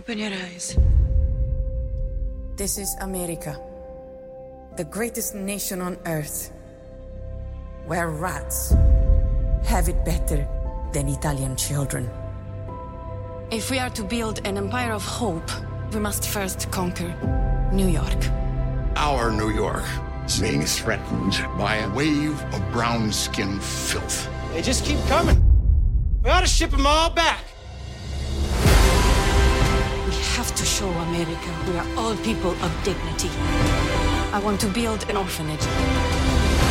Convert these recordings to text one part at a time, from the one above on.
Open your eyes. This is America, the greatest nation on earth, where rats have it better than Italian children. If we are to build an empire of hope, we must first conquer New York. Our New York is being threatened by a wave of brown skin filth. They just keep coming. We ought to ship them all back. To show America we are all people of dignity. I want to build an orphanage.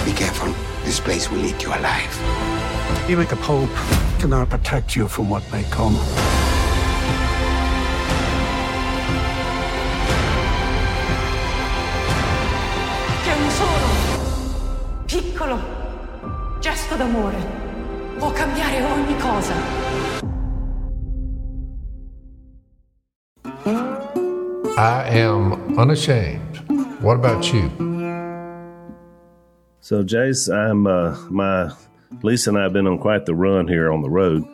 Be careful. This place will eat you alive. Even the Pope cannot protect you from what may come. Che un solo, piccolo gesto d'amore può cambiare ogni cosa. I am unashamed. What about you? So, Jase, I'm uh, my Lisa and I have been on quite the run here on the road,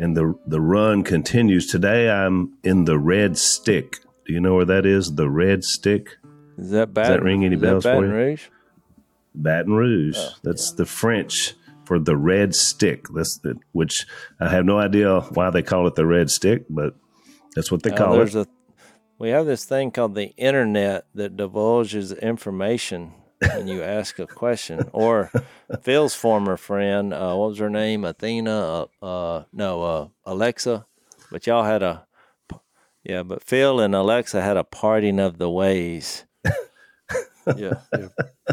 and the the run continues. Today, I'm in the Red Stick. Do you know where that is? The Red Stick. Is that Does that ring any is that bells for you? Rouge? Baton Rouge. That's the French for the Red Stick. That's the, which I have no idea why they call it the Red Stick, but that's what they Uh, call there's it. a we have this thing called the internet that divulges information when you ask a question. Or Phil's former friend, uh, what was her name? Athena? Uh, uh, no, uh, Alexa. But y'all had a yeah. But Phil and Alexa had a parting of the ways. yeah.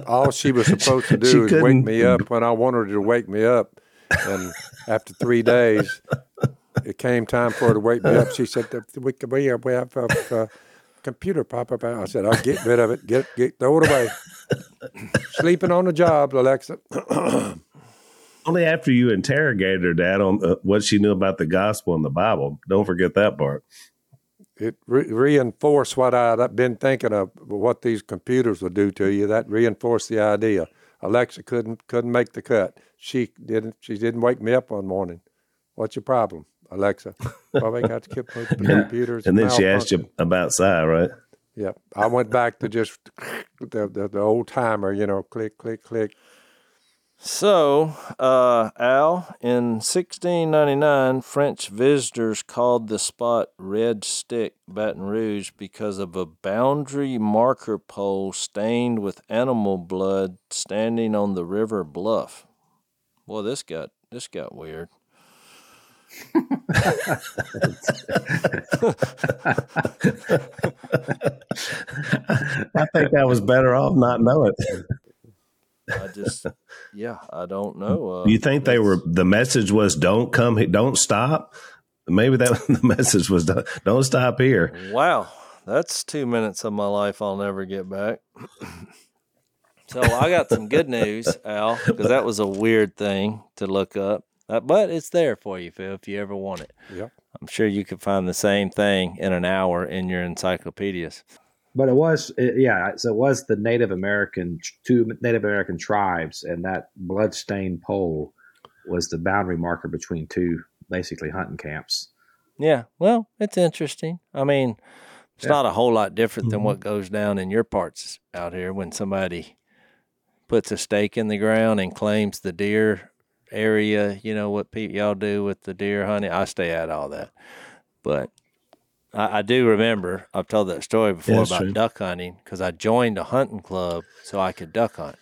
All she was supposed to She do is wake me up when I wanted her to wake me up. And after three days, it came time for her to wake me up. She said, "We we have, we have a, uh computer pop up." I said, "I'll get rid of it. Get get throw it away." Sleeping on the job, Alexa. Only after you interrogated her, Dad, on uh, what she knew about the gospel and the Bible. Don't forget that part. it re- reinforced what I'd been thinking of what these computers would do to you. That reinforced the idea. Alexa couldn't couldn't make the cut. She didn't. She didn't wake me up one morning. What's your problem, Alexa? Well, we got to keep the computers. And then she asked you about Si, right? Yeah, I went back to just the, the, the old timer, you know, click, click, click. So, uh, Al, in 1699, French visitors called the spot Red Stick, Baton Rouge, because of a boundary marker pole stained with animal blood standing on the river bluff. Boy, this got this got weird. I think I was better off not knowing. I just, yeah, I don't know. Uh, you think they were? The message was, "Don't come, don't stop." Maybe that the message was, "Don't, don't stop here." Wow, that's two minutes of my life I'll never get back. so I got some good news, Al, because that was a weird thing to look up, Uh, but it's there for you, Phil, if you ever want it. Yep. I'm sure you could find the same thing in an hour in your encyclopedias. But it was, it, yeah. So it was the Native American two Native American tribes, and that bloodstained pole was the boundary marker between two basically hunting camps. Yeah, well, it's interesting. I mean, it's Yeah. not a whole lot different than what goes down in your parts out here when somebody puts a stake in the ground and claims the deer area. You know what people y'all do with the deer hunting. I stay out of all that, but I, I do remember I've told that story before Yeah, about true. duck hunting because I joined a hunting club so I could duck hunt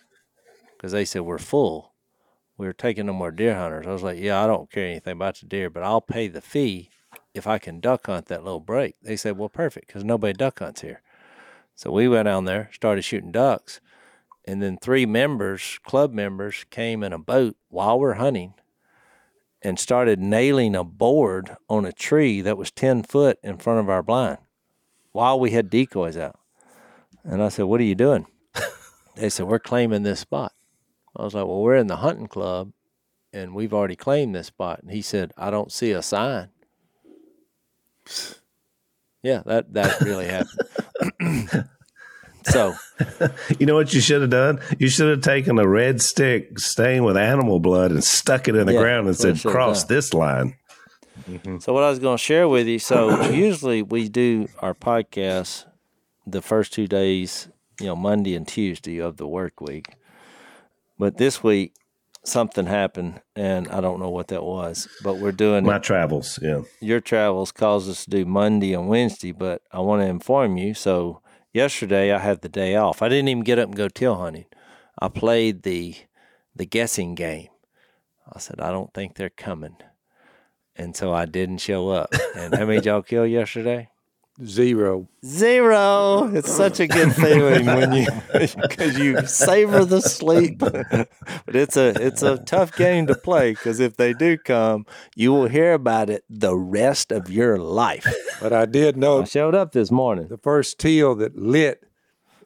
because they said we're full. We were taking no more deer hunters. I was like, yeah, I don't care anything about the deer, but I'll pay the fee if I can duck hunt that little break. They said, well, perfect, because nobody duck hunts here. So we went down there, started shooting ducks, and then three members, club members, came in a boat while we're hunting and started nailing a board on a tree that was 10 foot in front of our blind while we had decoys out. And I said, What are you doing? they said, We're claiming this spot. I was like, Well, we're in the hunting club and we've already claimed this spot. And he said, I don't see a sign. Yeah, that, that really happened. so, You know what you should have done? You should have taken a red stick stained with animal blood and stuck it in the Yeah, ground and that's what I said, "Cross this line." Mm-hmm. So what I was going to share with you. So usually we do our podcast the first two days, you know, Monday and Tuesday of the work week. But this week something happened, and I don't know what that was. But we're doing My travels, yeah. your travels caused us to do Monday and Wednesday, but I want to inform you. So yesterday I had the day off. I didn't even get up and go teal hunting. I played the the guessing game. I said I don't think they're coming, and so I didn't show up. And how many y'all kill yesterday? Zero. Zero. It's such a good feeling when you because you savor the sleep. but it's a it's a tough game to play because if they do come, you will hear about it the rest of your life. But I did know I showed up this morning. the first teal that lit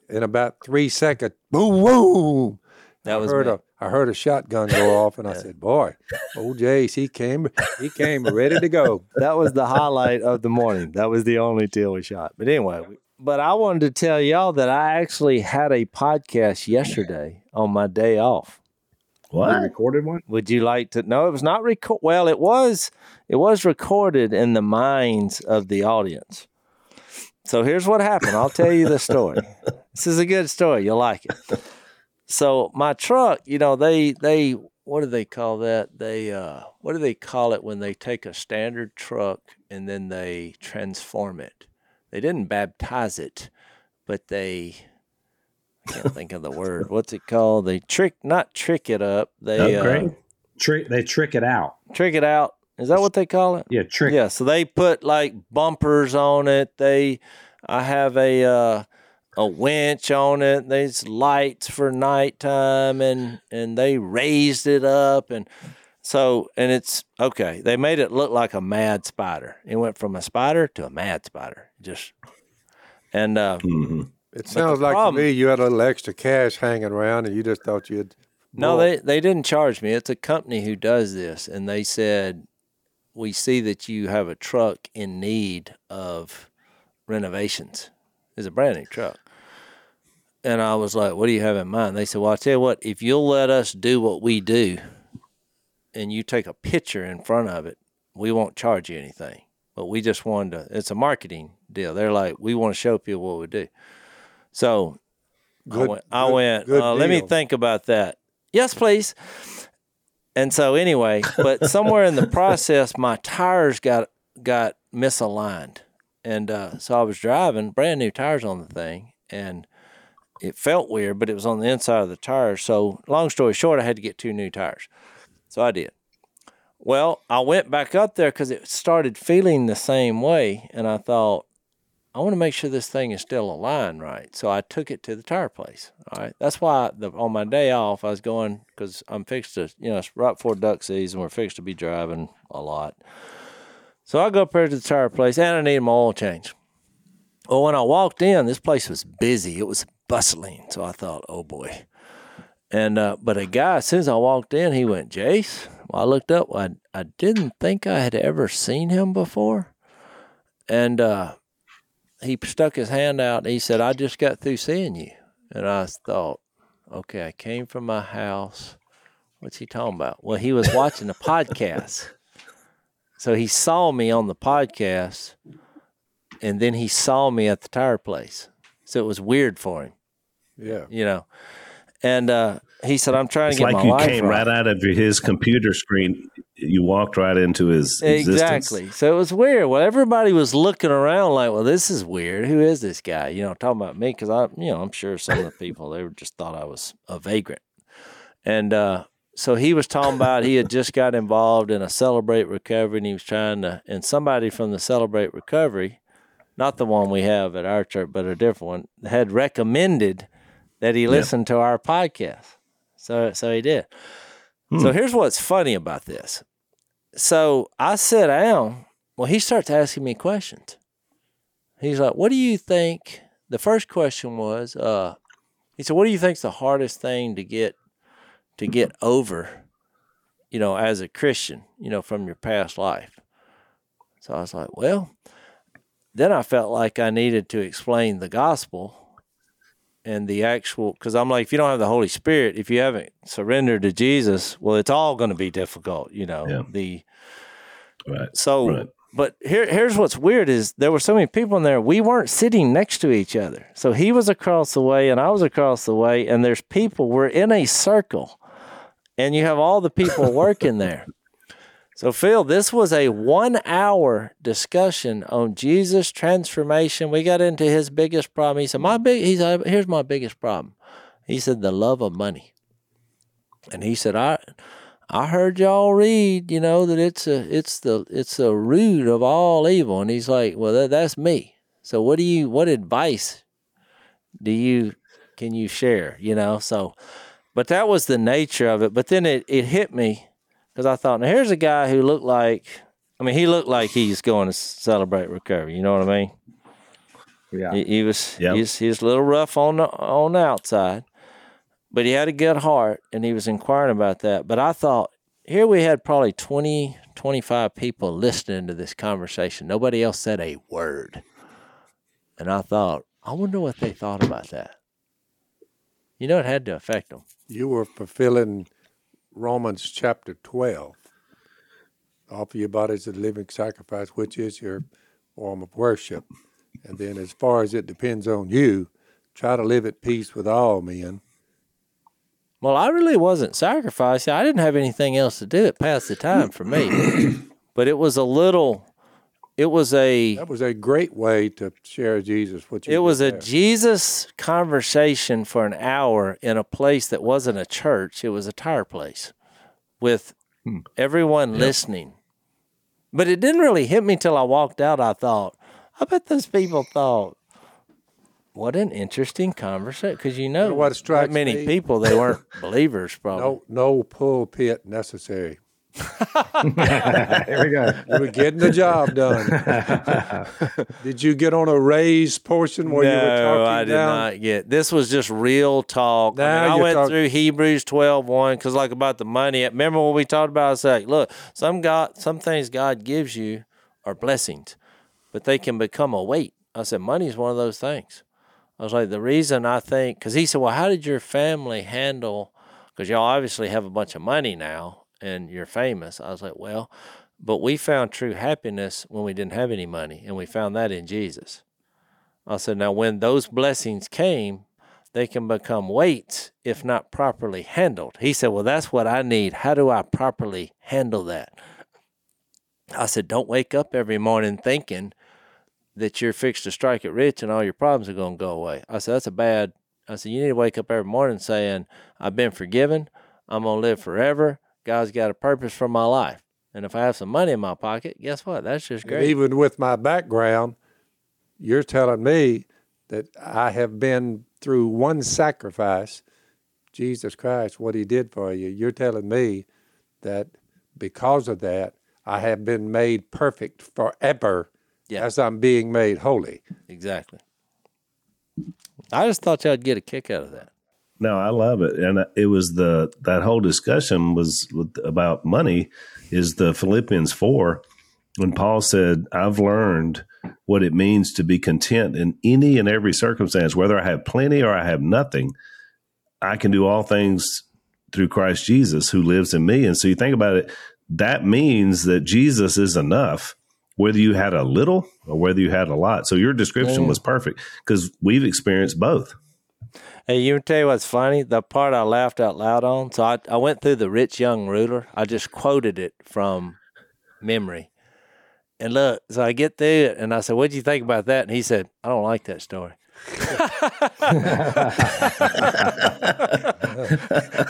in about three seconds. Boom, boom. That was I heard me. a I heard a shotgun go off, and I said, "Boy, oh, old Jase, he came, he came ready to go." that was the highlight of the morning. That was the only deal we shot. But anyway, but I wanted to tell y'all that I actually had a podcast yesterday on my day off. You What? recorded one? Would you like to? No, it was not record. Well, it was. It was recorded in the minds of the audience. So here's what happened. I'll tell you the story. this is a good story. You'll like it. So my truck, you know, they they what do they call that? They uh what do they call it when they take a standard truck and then they transform it? They didn't baptize it, but they I can't think of the word. What's it called? They trick not trick it up. They uh, Trick. They trick it out. trick it out. Is that what they call it? Yeah, trick. Yeah, so they put like bumpers on it. They I have a uh a winch on it. These lights for nighttime and and they raised it up and so and it's okay. They made it look like a mad spider. It went from a spider to a mad spider. Just and uh Mhm. It sounds like problem- to me you had a little extra cash hanging around, and you just thought you'd. No, they, they didn't charge me. It's a company who does this, and they said, "We see that you have a truck in need of renovations. It's a brand new truck." And I was like, "What do you have in mind?" They said, "Well, I tell you what. If you'll let us do what we do, and you take a picture in front of it, we won't charge you anything. But we just wanted to. It's a marketing deal. They're like, we want to show people what we do. So I Good- went. I went good uh, let me think about that. Yes, please. And so anyway, but somewhere in the process, my tires got got misaligned, and uh, so I was driving brand new tires on the thing, and it felt weird, but it was on the inside of the tire. So long story short, I had to get two new tires. So I did. Well, I went back up there because it started feeling the same way, and I thought, I want to make sure this thing is still aligned right. So I took it to the tire place. All right, that's why the, on my day off I was going because I'm fixed to, you know, it's right before duck season. We're fixed to be driving a lot. So I go up there to the tire place, and I need my oil change. Well, when I walked in, this place was busy. It was bustling. So I thought, oh boy. And uh, but a guy, as soon as I walked in, he went, Jase. Well, I looked up. I I didn't think I had ever seen him before, and uh, he stuck his hand out and he said, "I just got through seeing you." And I thought, okay, I came from my house. What's he talking about? Well, he was watching a podcast, so he saw me on the podcast, and then he saw me at the tire place. So it was weird for him, Yeah. you know. And uh, he said, "I'm trying It's to get like my you came right out of his computer screen. You walked right into his existence. Exactly. So it was weird. Well, everybody was looking around like, "Well, this is weird. Who is this guy?" You know, talking about me because I, you know, I'm sure some of the people they just thought I was a vagrant, and uh, so he was talking about he had just got involved in a Celebrate Recovery, and he was trying to, and somebody from the Celebrate Recovery, not the one we have at our church, but a different one, had recommended that he listen to our podcast. So, so he did. So here's what's funny about this. So I sit down. Well, he starts asking me questions. He's like, "What do you think?" The first question was, uh, he said, "What do you think's the hardest thing to get to get over?" You know, as a Christian, you know, from your past life. So I was like, "Well," then I felt like I needed to explain the gospel and the actual because I'm like, if you don't have the Holy Spirit, if you haven't surrendered to Jesus, well, it's all going to be difficult. You know, Yeah. the Right. So, right. but here, here's what's weird is there were so many people in there. We weren't sitting next to each other. So he was across the way and I was across the way, and there's people. We're in a circle, and you have all the people working there. So, Phil, this was a one hour discussion on Jesus' transformation. We got into his biggest problem. He said, My big he said, here's my biggest problem. He said, the love of money. And he said, I I heard y'all read, you know, that it's a it's the it's the root of all evil. And he's like, Well that, that's me. So what do you what advice do you can you share? You know, so but that was the nature of it. But then it, it hit me because I thought, now here's a guy who looked like, I mean, he looked like he's going to celebrate recovery. You know what I mean? Yeah. He, he was Yep. he's he's a little rough on the on the outside, but he had a good heart and he was inquiring about that. But I thought here we had probably 20, 25 people listening to this conversation. Nobody else said a word. And I thought, I wonder what they thought about that. You know, it had to affect them. You were fulfilling Romans chapter 12. Offer your bodies as a living sacrifice, which is your form of worship. And then, as far as it depends on you, try to live at peace with all men. Well, I really wasn't sacrificing. I didn't have anything else to do. It passed the time for me. but it was a little, it was a, That was a great way to share Jesus. What you it was a. Jesus conversation for an hour in a place that wasn't a church. It was a tire place with hmm. everyone listening. But it didn't really hit me till I walked out. I thought, I bet those people thought, what an interesting conversation. Because you know, know what many me? people, they weren't believers, probably. no no pulpit necessary. Here we go. You were getting the job done. Did you get on a raised portion where you were no, talking I did down? not get. This was just real talk. I, mean, I went talk- through Hebrews 12, 1, because like about the money. Remember what we talked about? I was like, look, some God, some things God gives you are blessings, but they can become a weight. I said, money is one of those things. I was like, the reason I think, because he said, well, how did your family handle? Because y'all obviously have a bunch of money now and you're famous. I was like, well, but we found true happiness when we didn't have any money, and we found that in Jesus. I said, now when those blessings came, they can become weights if not properly handled. He said, well, that's what I need. How do I properly handle that? I said, don't wake up every morning thinking that you're fixed to strike it rich and all your problems are going to go away. I said, that's a bad. I said, you need to wake up every morning saying, I've been forgiven. I'm going to live forever. God's got a purpose for my life. And if I have some money in my pocket, guess what? That's just And great. even with my background, you're telling me that I have been through one sacrifice, Jesus Christ, what he did for you. You're telling me that because of that, I have been made perfect forever Yeah. as I'm being made holy. Exactly. I just thought y'all'd get a kick out of that. No, I love it, and it was the that whole discussion was with, about money. Is the Philippians four when Paul said, "I've learned what it means to be content in any and every circumstance, whether I have plenty or I have nothing. I can do all things through Christ Jesus who lives in me." And so you think about it, that means that Jesus is enough, whether you had a little or whether you had a lot. So your description Yeah. was perfect because we've experienced both. Hey, you tell you what's funny? The part I laughed out loud on. So I, I went through the rich young ruler. I just quoted it from memory. And look, so I get through it and I said, What'd you think about that? And he said, I don't like that story. he,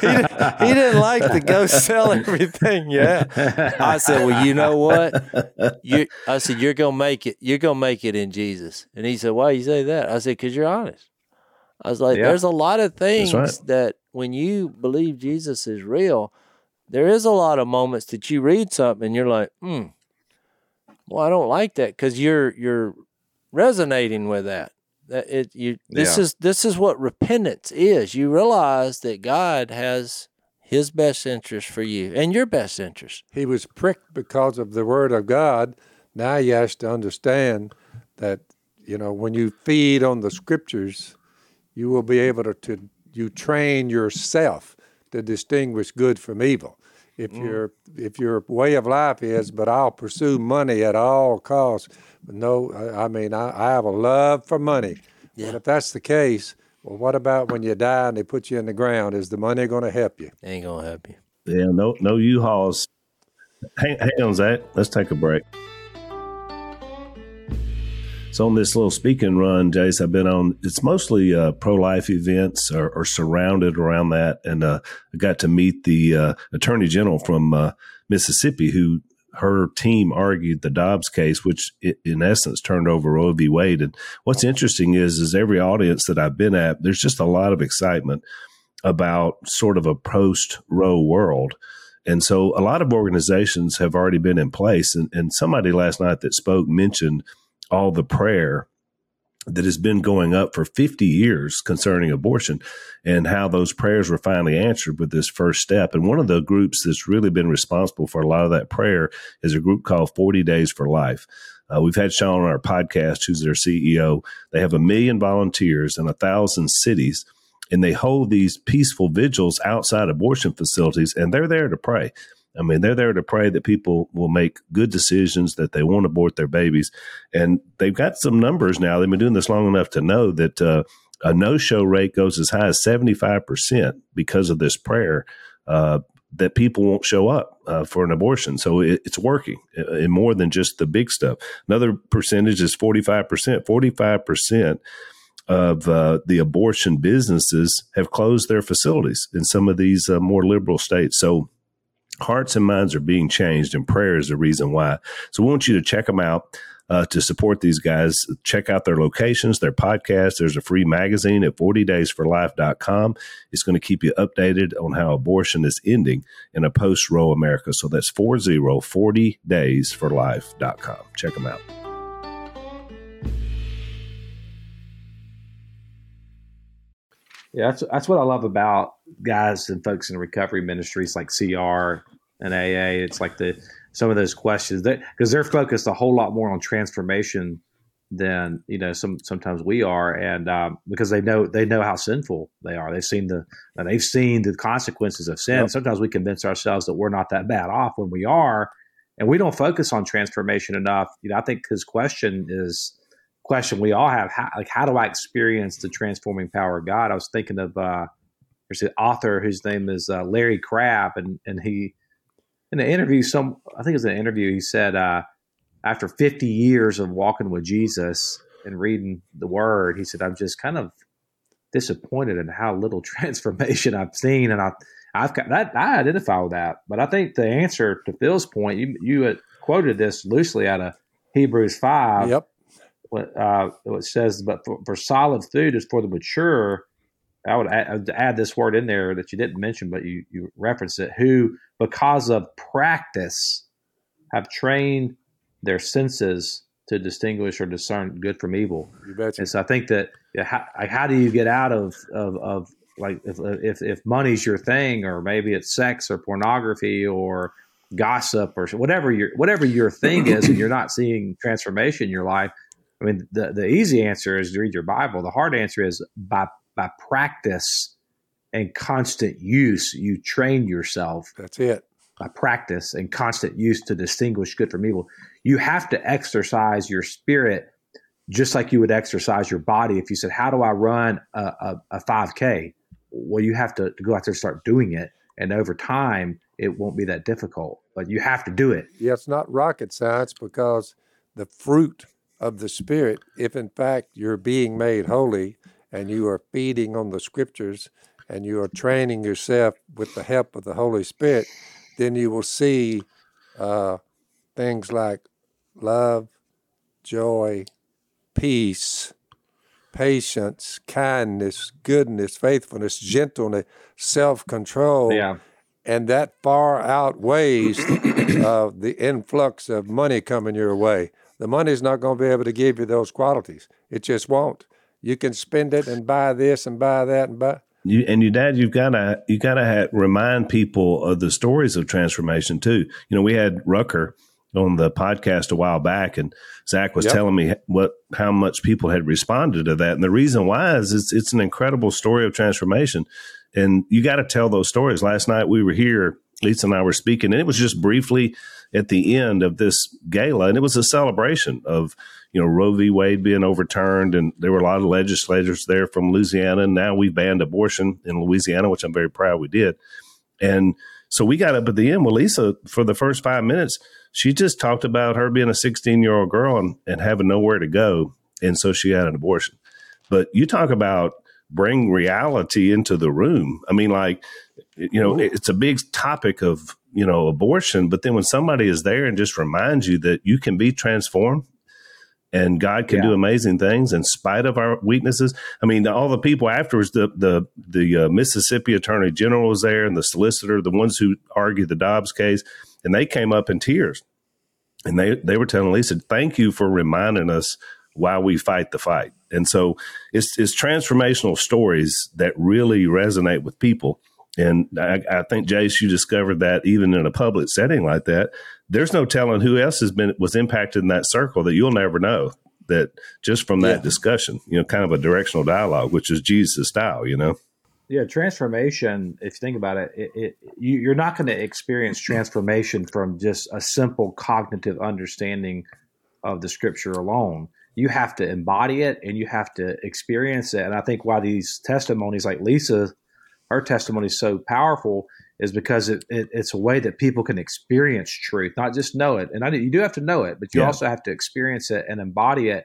didn't, he didn't like to go sell everything. Yeah. I said, Well, you know what? You, I said, You're gonna make it. You're gonna make it in Jesus. And he said, Why you say that? I said, Because you're honest. I was like, Yeah. There's a lot of things right. that when you believe Jesus is real, there is a lot of moments that you read something and you're like, hmm, well, I don't like that because you're you're resonating with that. That it you this Yeah. is this is what repentance is. You realize that God has His best interest for you and your best interest. He was pricked because of the word of God. Now he has to understand that, you know, when you feed on the scriptures, you will be able to, to you train yourself to distinguish good from evil. if mm. your if your way of life is, but I'll pursue money at all costs. But no, I, I mean I, I, have a love for money. Yeah. But if that's the case, well, what about when you die and they put you in the ground? Is the money going to help you? Ain't going to help you. Yeah, no, no U-Hauls. Hang, hang on, Zach. Let's take a break. So on this little speaking run, Jase, I've been on. It's mostly uh, pro life events or, or, surrounded around that, and uh, I got to meet the uh, attorney general from uh, Mississippi, who her team argued the Dobbs case, which in essence turned over Roe v. Wade. And what's interesting is, is every audience that I've been at, there's just a lot of excitement about sort of a post Roe world. And so a lot of organizations have already been in place. And, and somebody last night that spoke mentioned all the prayer that has been going up for 50 years concerning abortion and how those prayers were finally answered with this first step. And one of the groups that's really been responsible for a lot of that prayer is a group called 40 Days for Life. Uh, we've had Sean on our podcast, who's their CEO. They have a million volunteers in a thousand cities, and they hold these peaceful vigils outside abortion facilities, and they're there to pray. I mean, they're there to pray that people will make good decisions, that they won't abort their babies. And they've got some numbers now. They've been doing this long enough to know that uh, a no show rate goes as high as 75% because of this prayer. Uh, that people won't show up uh, for an abortion. So it, it's working in more than just the big stuff. Another percentage is 45%. 45% of uh, the abortion businesses have closed their facilities in some of these uh, more liberal states. So hearts and minds are being changed, and prayer is the reason why. So we want you to check them out. Uh, to support these guys, check out their locations, their podcast. There's a free magazine at 40daysforlife.com. It's going to keep you updated on how abortion is ending in a post Roe America. So that's 40 40daysforlife.com. Check them out. Yeah, that's that's what I love about guys and folks in recovery ministries like CR and AA. It's like the some of those questions that because they're focused a whole lot more on transformation than you know some sometimes we are, and um, because they know they know how sinful they are. They've seen the they've seen the consequences of sin. Yep. Sometimes we convince ourselves that we're not that bad off when we are, and we don't focus on transformation enough. You know, I think his question is question we all have how, like how do i experience the transforming power of god? I was thinking of uh there's an author whose name is uh, larry crabb and and he in an interview some i think it was an interview he said uh after 50 years of walking with jesus and reading the word he said i'm just kind of disappointed in how little transformation i've seen and i i've got that i identify with that but i think the answer to phil's point you you quoted this loosely out of hebrews 5 yep what uh, it says, but for, for, solid food is for the mature. I would add, I would add, this word in there that you didn't mention, but you you reference it. Who, because of practice, have trained their senses to distinguish or discern good from evil. And so I think that how, how do you get out of of, of like if, if if money's your thing, or maybe it's sex or pornography or gossip or whatever your whatever your thing is, and you're not seeing transformation in your life I mean, the, the easy answer is to read your Bible. The hard answer is by by practice and constant use, you train yourself. That's it. By practice and constant use to distinguish good from evil. You have to exercise your spirit just like you would exercise your body. If you said, How do I run a, a, a 5K? Well, you have to, to go out there and start doing it. And over time, it won't be that difficult, but you have to do it. Yeah, it's not rocket science because the fruit of the Spirit, if in fact you're being made holy and you are feeding on the scriptures and you are training yourself with the help of the Holy Spirit, then you will see uh, things like love, joy, peace, patience, kindness, goodness, faithfulness, gentleness, self control. Yeah. And that far outweighs uh, the influx of money coming your way the money's not going to be able to give you those qualities. It just won't. You can spend it and buy this and buy that and buy. You, and your dad, you've got to you got to remind people of the stories of transformation too. You know, we had Rucker on the podcast a while back, and Zach was yep. telling me what how much people had responded to that, and the reason why is it's it's an incredible story of transformation, and you got to tell those stories. Last night we were here Lisa and I were speaking, and it was just briefly at the end of this gala, and it was a celebration of you know Roe v. Wade being overturned, and there were a lot of legislators there from Louisiana. And now we banned abortion in Louisiana, which I'm very proud we did. And so we got up at the end. Well, Lisa, for the first five minutes, she just talked about her being a 16 year old girl and, and having nowhere to go, and so she had an abortion. But you talk about bring reality into the room. I mean, like you know, Ooh. it's a big topic of you know abortion, but then when somebody is there and just reminds you that you can be transformed and God can yeah. do amazing things in spite of our weaknesses. I mean, all the people afterwards, the the the uh, Mississippi Attorney General was there, and the solicitor, the ones who argued the Dobbs case, and they came up in tears, and they they were telling Lisa, "Thank you for reminding us why we fight the fight." And so, it's it's transformational stories that really resonate with people. And I, I think Jase, you discovered that even in a public setting like that, there's no telling who else has been was impacted in that circle that you'll never know that just from that yeah. discussion, you know, kind of a directional dialogue, which is Jesus' style, you know. Yeah, transformation. If you think about it, it, it you, you're not going to experience transformation from just a simple cognitive understanding of the Scripture alone. You have to embody it, and you have to experience it. And I think why these testimonies, like Lisa, her testimony is so powerful is because it, it, it's a way that people can experience truth, not just know it. And I, you do have to know it, but you yeah. also have to experience it and embody it.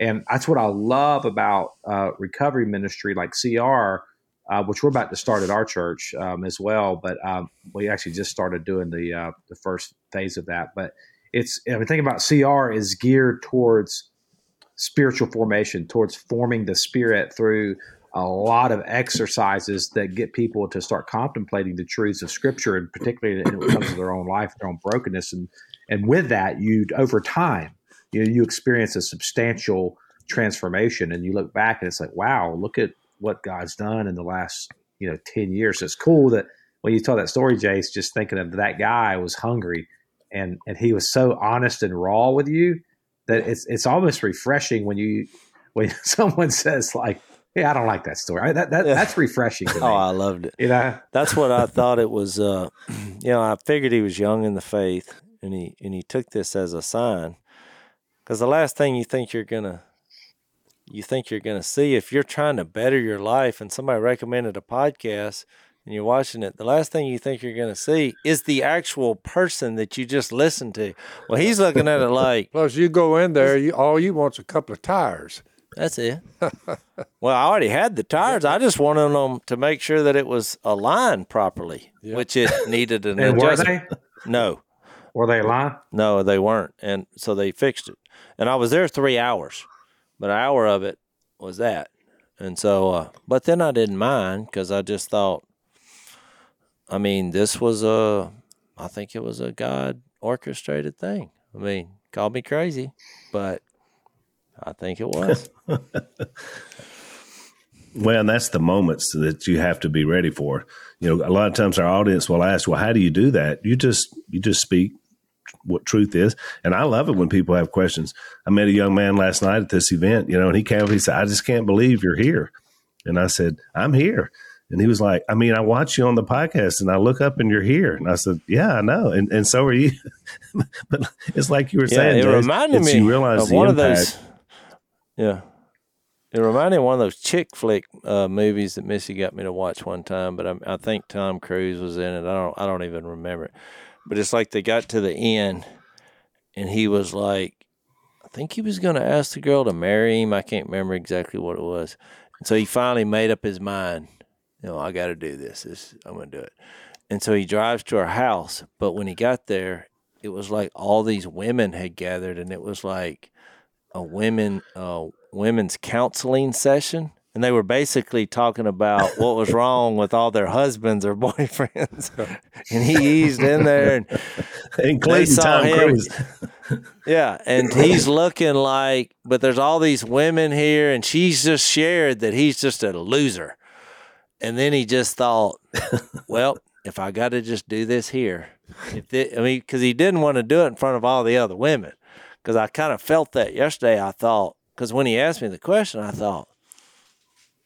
And that's what I love about uh, recovery ministry like CR, uh, which we're about to start at our church um, as well. But um, we actually just started doing the uh, the first phase of that. But it's I mean, think about CR is geared towards spiritual formation, towards forming the spirit through a lot of exercises that get people to start contemplating the truths of Scripture, and particularly when it comes to their own life, their own brokenness, and and with that, you over time, you know, you experience a substantial transformation, and you look back and it's like, wow, look at what God's done in the last you know ten years. It's cool that when you tell that story, Jase, just thinking of that guy was hungry, and and he was so honest and raw with you that it's it's almost refreshing when you when someone says like yeah, I don't like that story. That, that yeah. that's refreshing. oh, I loved it. You know, that's what I thought it was. Uh, you know, I figured he was young in the faith, and he and he took this as a sign. Because the last thing you think you're gonna, you think you're gonna see if you're trying to better your life, and somebody recommended a podcast, and you're watching it, the last thing you think you're going to see is the actual person that you just listened to. Well, he's looking at it like. Plus, you go in there, you, all you want's a couple of tires. That's it. well, I already had the tires. I just wanted them to make sure that it was aligned properly, yep. which it needed an and adjustment. Were they? No. Were they aligned? No, they weren't, and so they fixed it. And I was there three hours, but an hour of it was that. And so, uh, but then I didn't mind because I just thought, I mean, this was a, I think it was a God orchestrated thing. I mean, call me crazy, but I think it was. well, and that's the moments that you have to be ready for. You know, a lot of times our audience will ask, "Well, how do you do that?" You just you just speak what truth is, and I love it when people have questions. I met a young man last night at this event, you know, and he came up. He said, "I just can't believe you're here," and I said, "I'm here." And he was like, I mean, I watch you on the podcast and I look up and you're here. And I said, Yeah, I know. And and so are you. but it's like you were yeah, saying, it reminded me you realize of one impact. of those yeah. It reminded me of one of those chick flick uh, movies that Missy got me to watch one time, but I, I, think Tom Cruise was in it. I don't I don't even remember it. But it's like they got to the end, and he was like, I think he was going to ask the girl to marry him. I can't remember exactly what it was. And so he finally made up his mind. You know, I got to do this. this I'm going to do it. And so he drives to her house. But when he got there, it was like all these women had gathered, and it was like a women uh, women's counseling session, and they were basically talking about what was wrong with all their husbands or boyfriends. and he eased in there, and including Tom him, Cruise. yeah, and he's looking like, but there's all these women here, and she's just shared that he's just a loser. And then he just thought, well, if I got to just do this here, if I mean, because he didn't want to do it in front of all the other women because I kind of felt that yesterday. I thought, because when he asked me the question, I thought,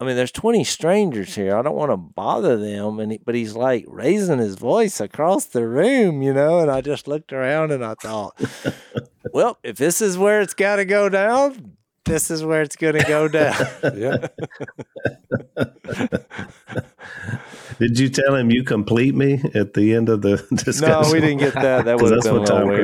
I mean, there's 20 strangers here. I don't want to bother them. And he, but he's like raising his voice across the room, you know. And I just looked around and I thought, well, if this is where it's got to go down, this is where it's going to go down. Yeah. Did you tell him you complete me at the end of the discussion? no, we didn't get that. That 'Cause would have that's been a what little Tom weird.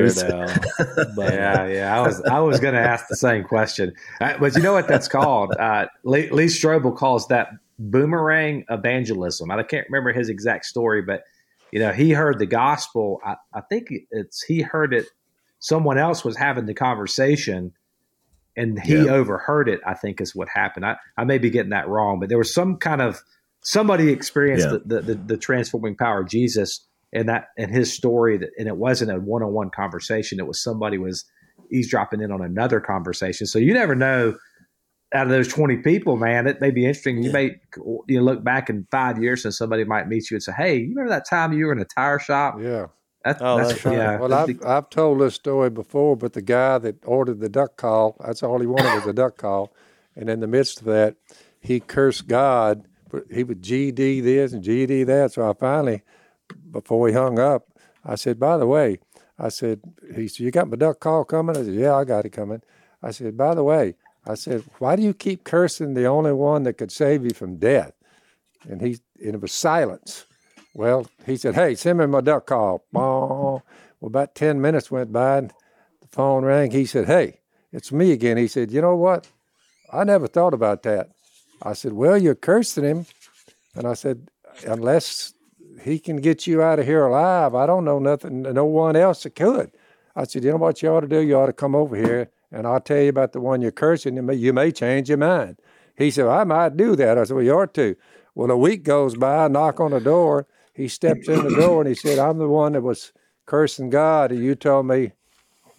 Cruise But, yeah, yeah. I was I was going to ask the same question, uh, but you know what that's called? Uh, Lee, Lee Strobel calls that boomerang evangelism. I can't remember his exact story, but you know he heard the gospel. I, I think it's he heard it. Someone else was having the conversation, and he Yeah. overheard it. I think is what happened. I, I may be getting that wrong, but there was some kind of somebody experienced Yeah. the, the, the the transforming power of Jesus and that and his story that and it wasn't a one-on-one conversation it was somebody was eavesdropping in on another conversation so you never know out of those 20 people man it may be interesting you may you look back in five years and somebody might meet you and say hey you remember that time you were in a tire shop Yeah. That's, Oh, that's, that's right. yeah Well, I've, I've told this story before, but the guy that ordered the duck call, that's all he wanted was a duck call. And in the midst of that, he cursed God. He would GD this and GD that. So I finally, before he hung up, I said, by the way, I said, he said, you got my duck call coming? I said, yeah, I got it coming. I said, by the way, I said, why do you keep cursing the only one that could save you from death? And he, and it was silence. Well, he said, hey, send me my duck call. Well, about 10 minutes went by and the phone rang. He said, hey, it's me again. He said, you know what? I never thought about that. I said, well, you're cursing him. And I said, unless he can get you out of here alive, I don't know nothing, no one else that could. I said, you know what you ought to do? You ought to come over here and I'll tell you about the one you're cursing. You may, you may change your mind. He said, I might do that. I said, well, you ought to. Well, a week goes by, I knock on the door. He stepped in the door and he said, I'm the one that was cursing God. And you told me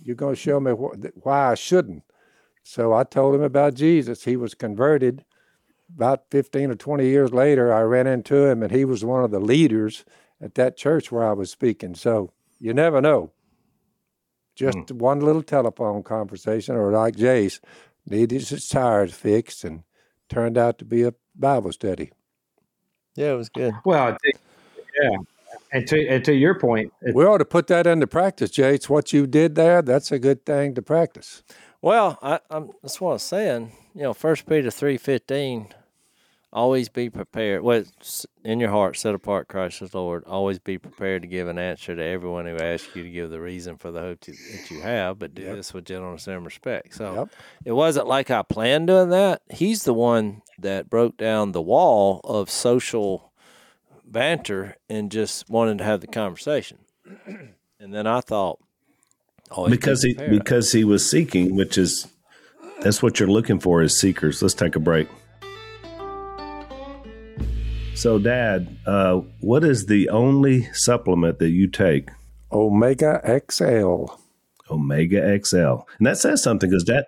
you're going to show me wh- why I shouldn't. So I told him about Jesus. He was converted. About 15 or 20 years later, I ran into him, and he was one of the leaders at that church where I was speaking. So you never know. Just hmm. one little telephone conversation, or like Jase, needed his tires fixed and turned out to be a Bible study. yeah, it was good. well I think- yeah and to and to your point We ought to put that into practice, Jase. What you did there, that's a good thing to practice. Well, I, I'm, that's what I'm saying. You know, First Peter three fifteen. Always be prepared. Well, in your heart, set apart Christ as Lord. Always be prepared to give an answer to everyone who asks you to give the reason for the hope to, that you have, but do this with gentleness and respect. So Yep. it wasn't like I planned doing that. He's the one that broke down the wall of social banter and just wanted to have the conversation. and then I thought, always be because he prepared. because he was seeking, which is that's what you're looking for as seekers. Let's take a break. So, Dad, uh, what is the only supplement that you take? Omega XL. Omega XL, and that says something because Dad,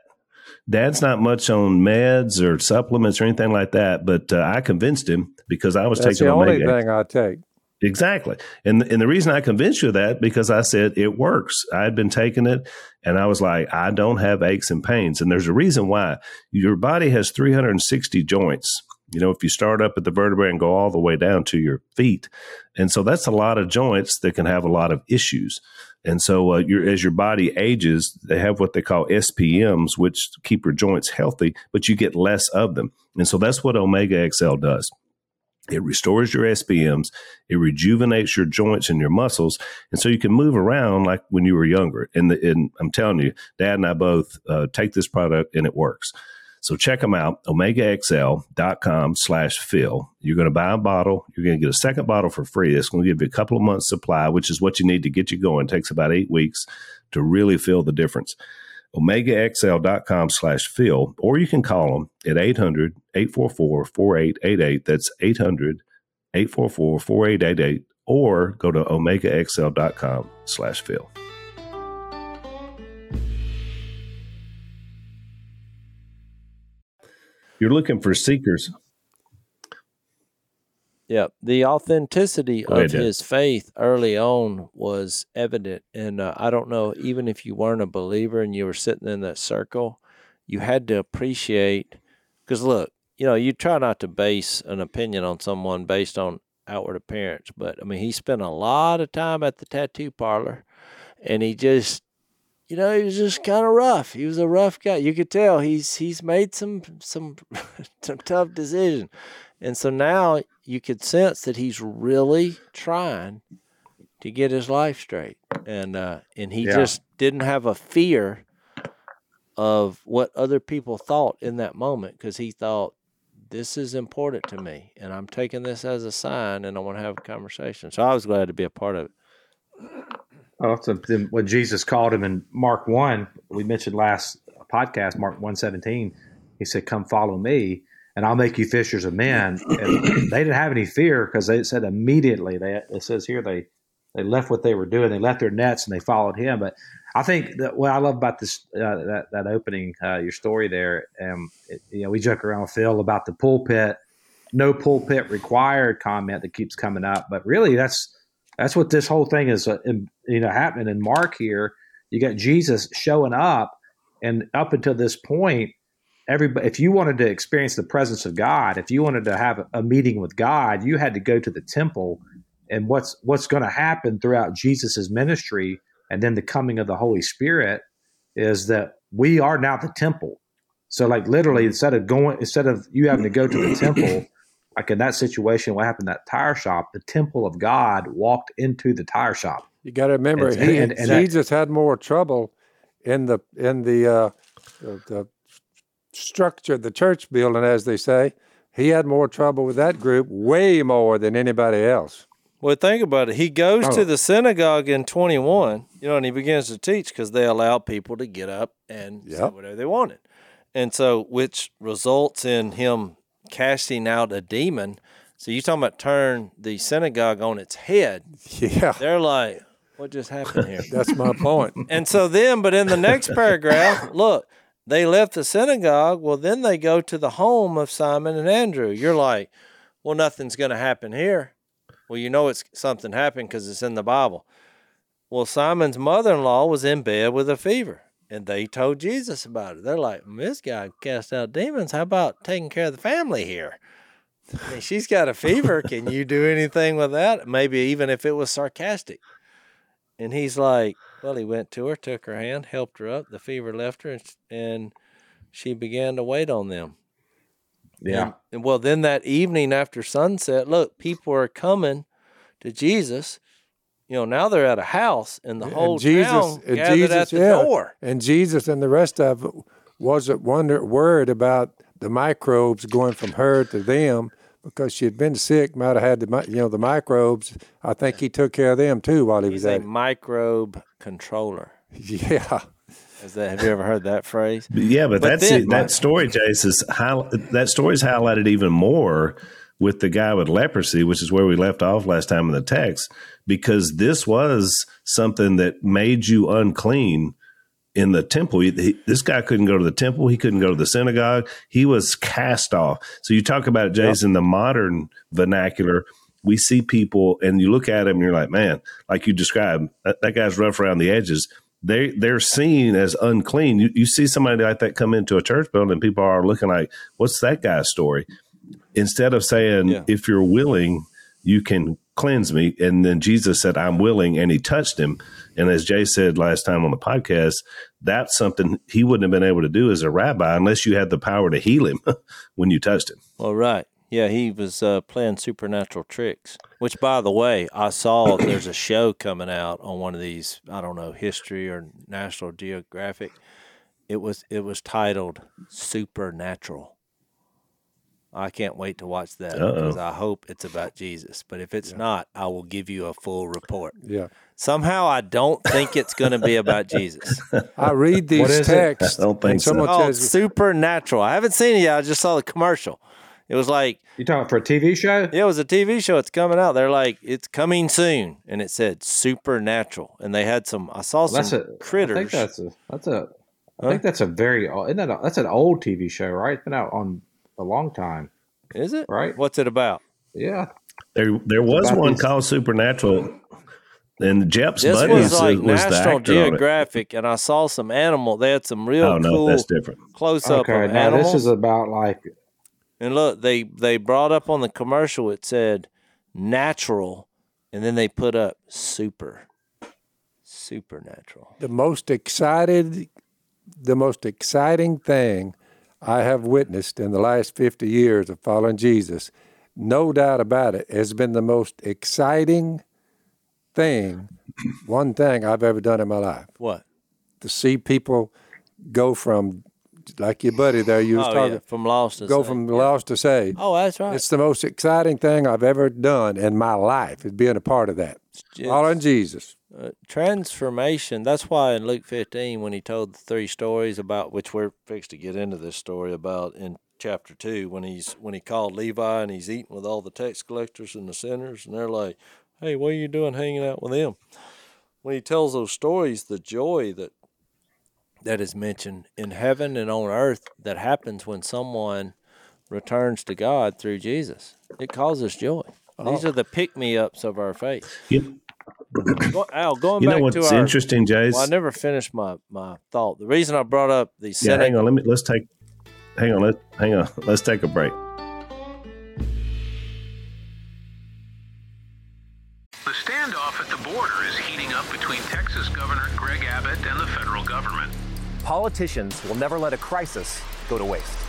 Dad's not much on meds or supplements or anything like that. But uh, I convinced him because I was That's taking the only thing I take. Exactly. And and the reason I convinced you of that because I said it works. I had been taking it and I was like, I don't have aches and pains. And there's a reason why. Your body has 360 joints. You know, if you start up at the vertebrae and go all the way down to your feet. And so that's a lot of joints that can have a lot of issues. And so uh, as your body ages, they have what they call SPMs, which keep your joints healthy, but you get less of them. And so that's what Omega XL does. It restores your SPMs. It rejuvenates your joints and your muscles, and so you can move around like when you were younger. And, the, and I'm telling you, Dad and I both uh, take this product, and it works. So check them out, omegaxl.com slash Phil. You're going to buy a bottle. You're going to get a second bottle for free. That's going to give you a couple of months supply, which is what you need to get you going. It takes about eight weeks to really feel the difference. OmegaXL.com slash Phil, or you can call them at 800 844 4888. That's 800 844 4888, or go to OmegaXL.com slash Phil. You're looking for seekers. Yeah, the authenticity Go of Dan. his faith early on was evident, and uh, I don't know, even if you weren't a believer and you were sitting in that circle, you had to appreciate. Because look, you know, you try not to base an opinion on someone based on outward appearance, but I mean, he spent a lot of time at the tattoo parlor, and he just, you know, he was just kind of rough. He was a rough guy. You could tell he's he's made some some some tough decisions, and so now you could sense that he's really trying to get his life straight, and uh, and he Yeah. just didn't have a fear of what other people thought in that moment because he thought this is important to me and I'm taking this as a sign and I want to have a conversation. So I was glad to be a part of it. So then when Jesus called him in Mark one, we mentioned last podcast, Mark one seventeen, he said, "Come follow me, and I'll make you fishers of men." And they didn't have any fear because they said immediately. They it says here they they left what they were doing, they left their nets, and they followed him. But I think that what I love about this uh, that that opening, uh, your story there, um, it, you know, we joke around with Phil about the pulpit, no pulpit required comment that keeps coming up, but really that's that's what this whole thing is, uh, in, you know, happening in Mark here. You got Jesus showing up, and up until this point, everybody. If you wanted to experience the presence of God, if you wanted to have a, meeting with God, you had to go to the temple. And what's what's going to happen throughout Jesus's ministry, and then the coming of the Holy Spirit, is that we are now the temple. So, like literally, instead of going, instead of you having to go to the temple, like in that situation, what happened that tire shop, the temple of God walked into the tire shop. You got to remember, And- he, and- and that- Jesus had more trouble in the in the, uh, the the structure, the church building, as they say. He had more trouble with that group, way more than anybody else. Well, think about it. He goes Oh. to the synagogue in 21, you know, and he begins to teach because they allow people to get up and say whatever they wanted. And so, which results in him casting out a demon. So, you talking about turn the synagogue on its head. Yeah, They're like, what just happened here? that's my point. And so then, but in the next paragraph, look, they left the synagogue. Well, then they go to the home of Simon and Andrew. You're like, well, nothing's going to happen here. Well, you know it's something happened because it's in the Bible. Well, Simon's mother-in-law was in bed with a fever, and they told Jesus about it. They're like, mm, "This guy cast out demons. How about taking care of the family here? I mean, she's got a fever. Can you do anything with that? Maybe even if it was sarcastic." And he's like, well, he went to her, took her hand, helped her up. The fever left her, and, and she began to wait on them. Yeah. And, and well, then that evening after sunset, look, people are coming to Jesus. You know, now they're at a house, and the And whole Jesus, town and gathered Jesus, at the yeah. door. And Jesus and the rest of it wasn't wonder, worried about the microbes going from her to them because she had been sick, might have had the you know the microbes. I think he took care of them too while he He's was a at it. microbe controller. Yeah, Is that? Have you ever heard that phrase? Yeah, but, But that's then- it. that story, Jase, is high, that story is highlighted even more with the guy with leprosy, which is where we left off last time in the text, because this was something that made you unclean in the temple. He- he- this guy couldn't go to the temple. He couldn't go to the synagogue. He was cast off. So you talk about Jason. in the modern vernacular. We see people, and you look at him, and you're like, man, like you described, that, that guy's rough around the edges they they're seen as unclean. You, you see somebody like that come into a church building, and people are looking like, "What's that guy's story?" Instead of saying, Yeah. "If you're willing, you can cleanse me," and then Jesus said, "I'm willing," and he touched him. And as Jay said last time on the podcast, that's something he wouldn't have been able to do as a rabbi unless you had the power to heal him when you touched him. Well, right. Yeah, he was uh, playing supernatural tricks. Which, by the way, I saw there's a show coming out on one of these. I don't know, History or National Geographic. It was it was titled Supernatural. I can't wait to watch that because I hope it's about Jesus. But if it's not, I will give you a full report. yeah. Somehow, I don't think it's going to be about Jesus. I read these texts. I don't think so. someone Oh, says, Supernatural. I haven't seen it yet. I just saw the commercial. It was like You talking for a TV show? Yeah, it was a TV show. It's coming out. They're like, it's coming soon, and it said supernatural. And they had some. I saw some That's a critters. I think that's a that's a. I think that's a very. Isn't that a, that's an old TV show, right? It's been out on a long time. Is it Right. What's it about? Yeah. There there was one these- called Supernatural, and Jep's This buddies was like was the National actor. Geographic, and I saw some animal. They had some real Oh no, cool that's different. close up Okay. of Now animals. this is about like And look, they they brought up on the commercial it said natural, and then they put up super, supernatural. The most excited, the most exciting thing I have witnessed in the last 50 years of following Jesus, no doubt about it, has been the most exciting thing, one thing I've ever done in my life. What? To see people go from, like your buddy there, you was Oh, talking, yeah, from lost to go saved, from yeah. lost to saved. Oh, that's right. It's the most exciting thing I've ever done in my life, is being a part of that. Following Jesus. Uh, transformation. That's why in Luke 15, when he told the three stories about which we're fixed to get into this story about in chapter two, when he's when he called Levi and he's eating with all the tax collectors and the sinners, and they're like, "Hey, what are you doing hanging out with them?" When he tells those stories, the joy that that is mentioned in heaven and on earth that happens when someone returns to God through Jesus, it causes joy. These Oh. are the pick me ups of our faith. You, Go, Al, going you back know what's to our, interesting, Jase? Well, I never finished my, my thought. The reason I brought up the yeah, hang on. Let me. Let's take. Hang on. Let. Hang on. Let's take a break. The standoff at the border is heating up between Texas Governor Greg Abbott and the federal government. Politicians will never let a crisis go to waste.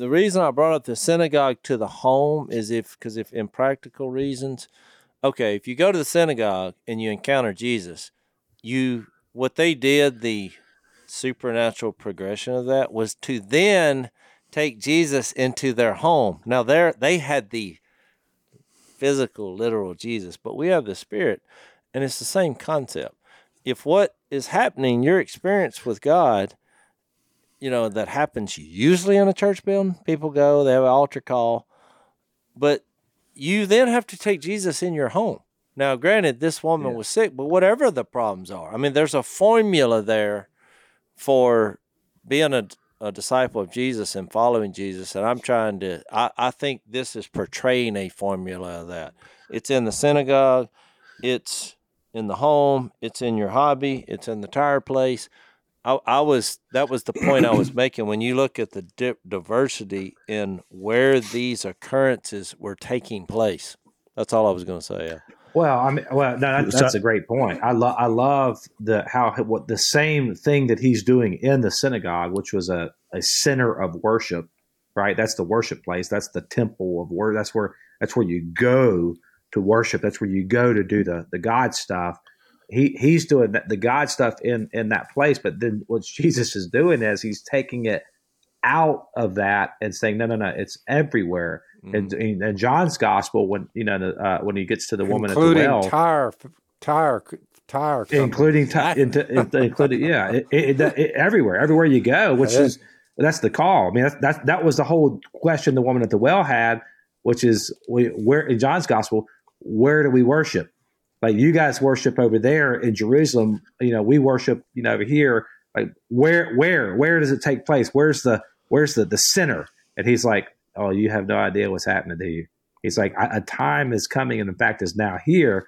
The reason I brought up the synagogue to the home is if, because if in practical reasons, okay, if you go to the synagogue and you encounter Jesus, you, what they did, the supernatural progression of that was to then take Jesus into their home. Now, there they had the physical, literal Jesus, but we have the spirit, and it's the same concept. If what is happening, your experience with God, you know, that happens usually in a church building, people go, they have an altar call, but you then have to take Jesus in your home. Now, granted, this woman was sick, but whatever the problems are, I mean, there's a formula there for being a, a disciple of Jesus and following Jesus. And I'm trying to, I, I think this is portraying a formula of that. It's in the synagogue, it's in the home, it's in your hobby, it's in the tire place. I, I was, that was the point I was making. When you look at the di- diversity in where these occurrences were taking place, that's all I was going to say. Yeah. Well, I mean, well, no, that, that's a great point. I love, I love the how what the same thing that he's doing in the synagogue, which was a, a center of worship, right? That's the worship place. That's the temple of word. That's where that's where you go to worship. That's where you go to do the the God stuff. He he's doing the God stuff in in that place, but then what Jesus is doing is he's taking it out of that and saying, no, no, no, it's everywhere. And in, in John's gospel, when you know uh, when he gets to the woman including at the well, tire, tire, tire, including ti- into, into, including yeah, it, it, it, everywhere, everywhere you go, which is that's the call. I mean, that's, that's that was the whole question the woman at the well had, which is we, where in John's gospel, where do we worship? Like you guys worship over there in Jerusalem, you know, we worship, you know, over here. Like where, where, where does it take place? Where's the, where's the the center? And he's like, oh, you have no idea what's happening to you. He's like, a time is coming, and in fact is now here,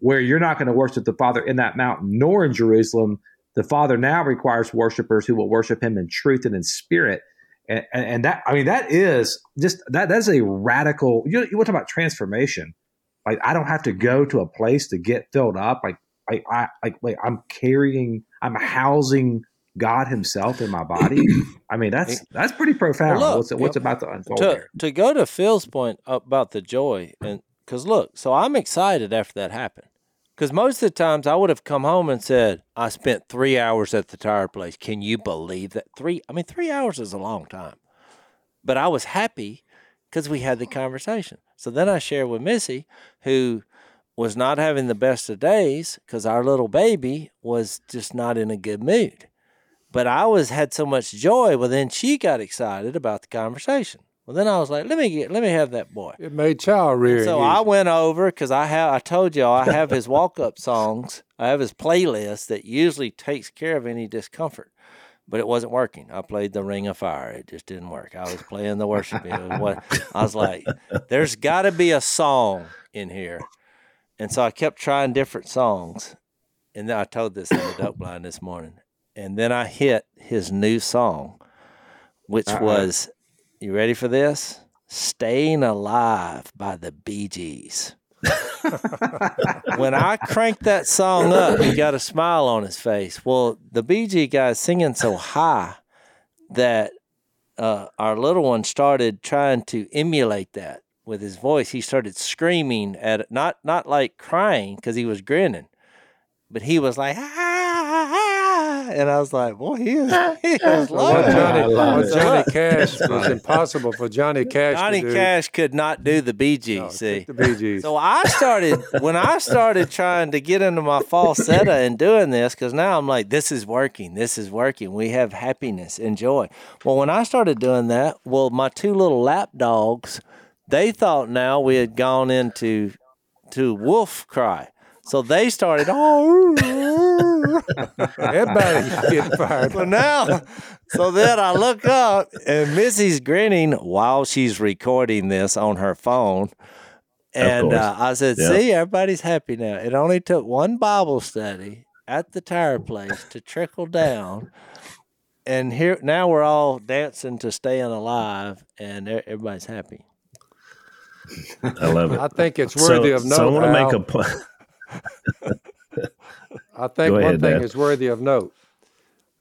where you're not going to worship the Father in that mountain nor in Jerusalem. The Father now requires worshipers who will worship Him in truth and in spirit. And, and, and that, I mean, that is just that. That's a radical. You, you want to talk about transformation? Like I don't have to go to a place to get filled up. Like I, I like wait, I'm carrying, I'm housing God Himself in my body. I mean, that's that's pretty profound. Well, look, what's what's about to unfold to, there? to go to Phil's point about the joy, and because look, so I'm excited after that happened, Because most of the times I would have come home and said, I spent three hours at the tire place. Can you believe that? Three, I mean, three hours is a long time. But I was happy because we had the conversation. So then I shared with Missy, who was not having the best of days because our little baby was just not in a good mood. But I was had so much joy. Well, then she got excited about the conversation. Well, then I was like, let me get, let me have that boy. It made child rearing. So I went over because I have, I told y'all I have his walk up songs. I have his playlist that usually takes care of any discomfort, but it wasn't working. I played the Ring of Fire. It just didn't work. I was playing the worship. It was what I was like, there's got to be a song in here, and so I kept trying different songs, and then I told this in the duck blind this morning, and then I hit his new song, which Uh-uh. was you ready for this? Staying Alive by the Bee Gees. when I cranked that song up, he got a smile on his face. Well, the BG guy's singing so high that uh, our little one started trying to emulate that with his voice. He started screaming at it, not not like crying because he was grinning, but he was like, ah," and I was like, boy, he is, he is What loving it. Johnny, what So Johnny look, Cash was impossible for Johnny Cash Johnny to do. Cash could not do the BG. Gees. see, the Bee Gees. so I started when I started trying to get into my falsetto and doing this because now I'm like, this is working. This is working. We have happiness and joy. Well, when I started doing that, well, my two little lap dogs, they thought now we had gone into to wolf cry. So they started, oh, Everybody's getting fired. so now, so then I look up and Missy's grinning while she's recording this on her phone. And uh, I said, Yeah. see, everybody's happy now. It only took one Bible study at the tire place to trickle down. And here now we're all dancing to staying alive and everybody's happy. I love it. I think it's So- worthy of note. So I want to make a point. I think Go one thing Dad. is worthy of note.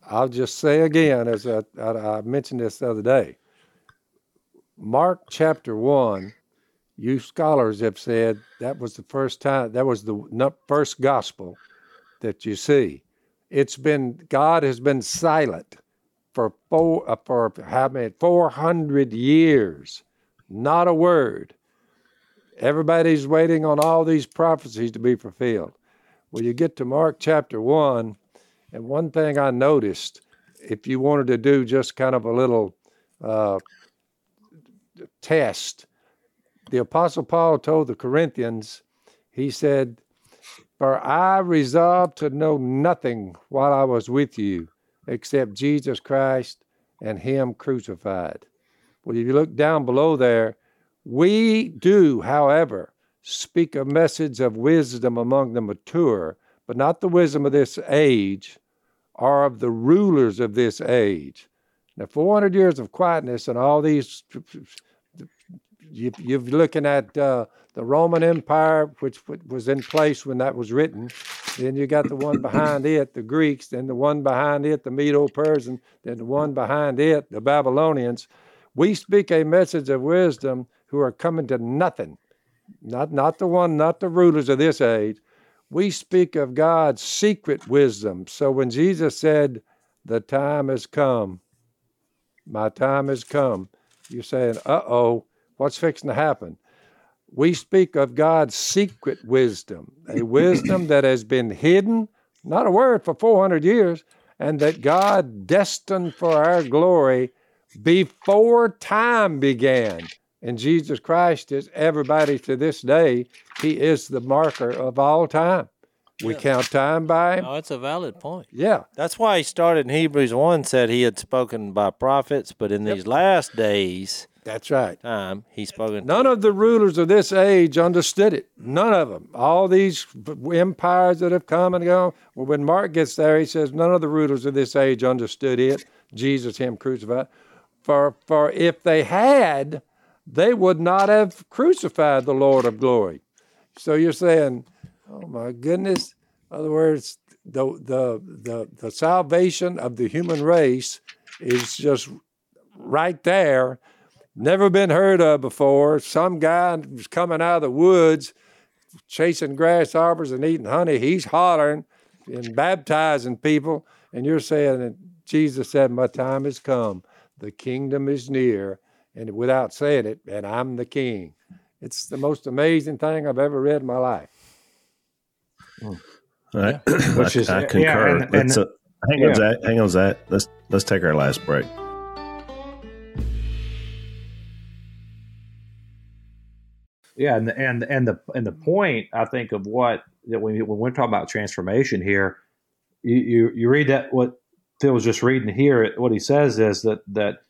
I'll just say again, as I, I, I mentioned this the other day. Mark chapter one, you scholars have said that was the first time, that was the first gospel that you see. It's been God has been silent for four uh, for how many four hundred years, not a word. Everybody's waiting on all these prophecies to be fulfilled. Well, you get to Mark chapter 1, and one thing I noticed, if you wanted to do just kind of a little uh, test, the Apostle Paul told the Corinthians, he said, For I resolved to know nothing while I was with you except Jesus Christ and Him crucified. Well, if you look down below there, we do, however, speak a message of wisdom among the mature, but not the wisdom of this age or of the rulers of this age. Now, 400 years of quietness and all these, you, you're looking at uh, the Roman Empire, which was in place when that was written. Then you got the one behind it, the Greeks. Then the one behind it, the Medo Persian. Then the one behind it, the Babylonians. We speak a message of wisdom who are coming to nothing. Not, not the one, not the rulers of this age. We speak of God's secret wisdom. So when Jesus said, The time has come, my time has come, you're saying, Uh oh, what's fixing to happen? We speak of God's secret wisdom, a wisdom that has been hidden, not a word, for 400 years, and that God destined for our glory before time began. And Jesus Christ is everybody to this day. He is the marker of all time. We count time by him. Oh, it's a valid point. Yeah. That's why he started in Hebrews 1 said he had spoken by prophets, but in these last days, That's right. time, he's spoken. None of the rulers of this age understood it. None of them. All these empires that have come and gone. Well, when Mark gets there, he says, None of the rulers of this age understood it. Jesus, Him crucified. For, for if they had, they would not have crucified the Lord of glory. So you're saying, Oh my goodness. In other words, the, the, the, the salvation of the human race is just right there never been heard of before. Some guy was coming out of the woods chasing grasshoppers and eating honey. He's hollering and baptizing people. And you're saying that Jesus said, My time has come. The kingdom is near. And without saying it, and I'm the king. It's the most amazing thing I've ever read in my life. I, Which is, I, I concur. Yeah, and, and, uh, hang yeah. on, Zach. Hang on, Zach. Let's let's take our last break. Yeah, and the, and and the and the point I think of what that when when we're talking about transformation here, you you, you read that what Phil was just reading here. What he says is that that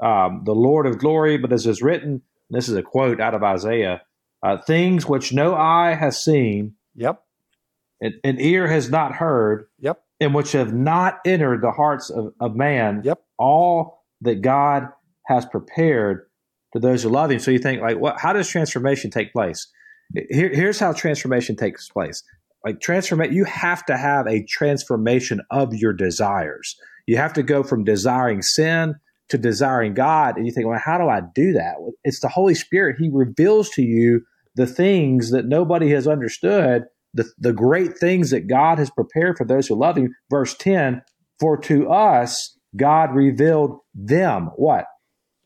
um, the Lord of glory, but as is written, this is a quote out of Isaiah: uh, "Things which no eye has seen, yep, and, an ear has not heard, yep, and which have not entered the hearts of, of man, yep, all that God has prepared to those who love Him." So you think like, what? How does transformation take place? Here, here's how transformation takes place. Like transformation, you have to have a transformation of your desires. You have to go from desiring sin to desiring God. And you think, well, how do I do that? It's the Holy Spirit. He reveals to you the things that nobody has understood, the, the great things that God has prepared for those who love Him. Verse 10 For to us, God revealed them. What?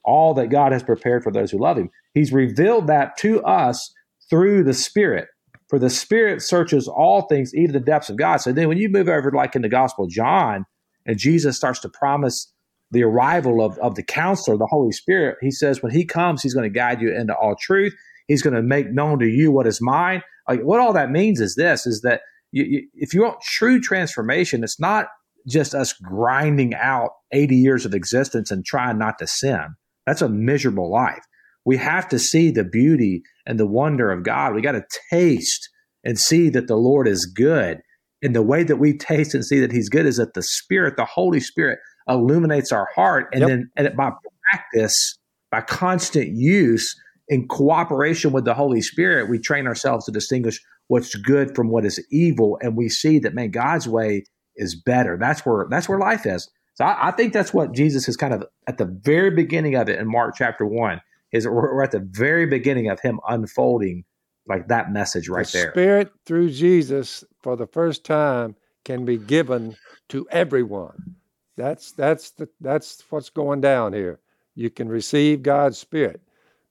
All that God has prepared for those who love Him. He's revealed that to us through the Spirit. For the Spirit searches all things, even the depths of God. So then when you move over, like in the Gospel of John, and Jesus starts to promise the arrival of, of the counselor, the Holy Spirit, he says when he comes, he's going to guide you into all truth. He's going to make known to you what is mine. Like what all that means is this: is that you, you, if you want true transformation, it's not just us grinding out 80 years of existence and trying not to sin. That's a miserable life. We have to see the beauty and the wonder of God. We got to taste and see that the Lord is good. And the way that we taste and see that He's good is that the Spirit, the Holy Spirit, illuminates our heart. And yep. then and by practice, by constant use, in cooperation with the Holy Spirit, we train ourselves to distinguish what's good from what is evil. And we see that, man, God's way is better. That's where that's where life is. So I, I think that's what Jesus is kind of at the very beginning of it in Mark chapter one. Is we're at the very beginning of him unfolding like that message right the there. Spirit through Jesus for the first time can be given to everyone. That's that's the, that's what's going down here. You can receive God's Spirit.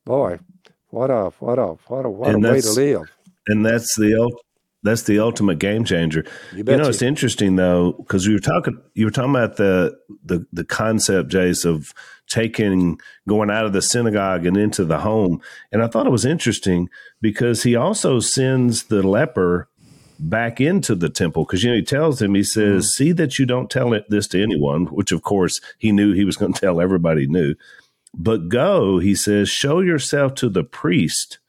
Boy, what a what a what a what and a way to live. And that's the that's the ultimate game changer. You, you know, you. it's interesting though because you were talking you were talking about the the the concept, Jase, of taking going out of the synagogue and into the home, and I thought it was interesting because he also sends the leper back into the temple because you know he tells him he says mm. see that you don't tell it, this to anyone which of course he knew he was going to tell everybody knew but go he says show yourself to the priest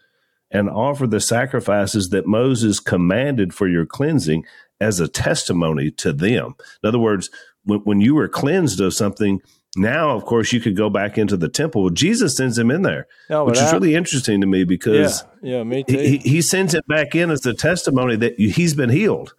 and offer the sacrifices that moses commanded for your cleansing as a testimony to them in other words when, when you were cleansed of something now, of course, you could go back into the temple. Jesus sends him in there, oh, no, which is really interesting to me because yeah, yeah me too. He, he sends him back in as a testimony that he's been healed.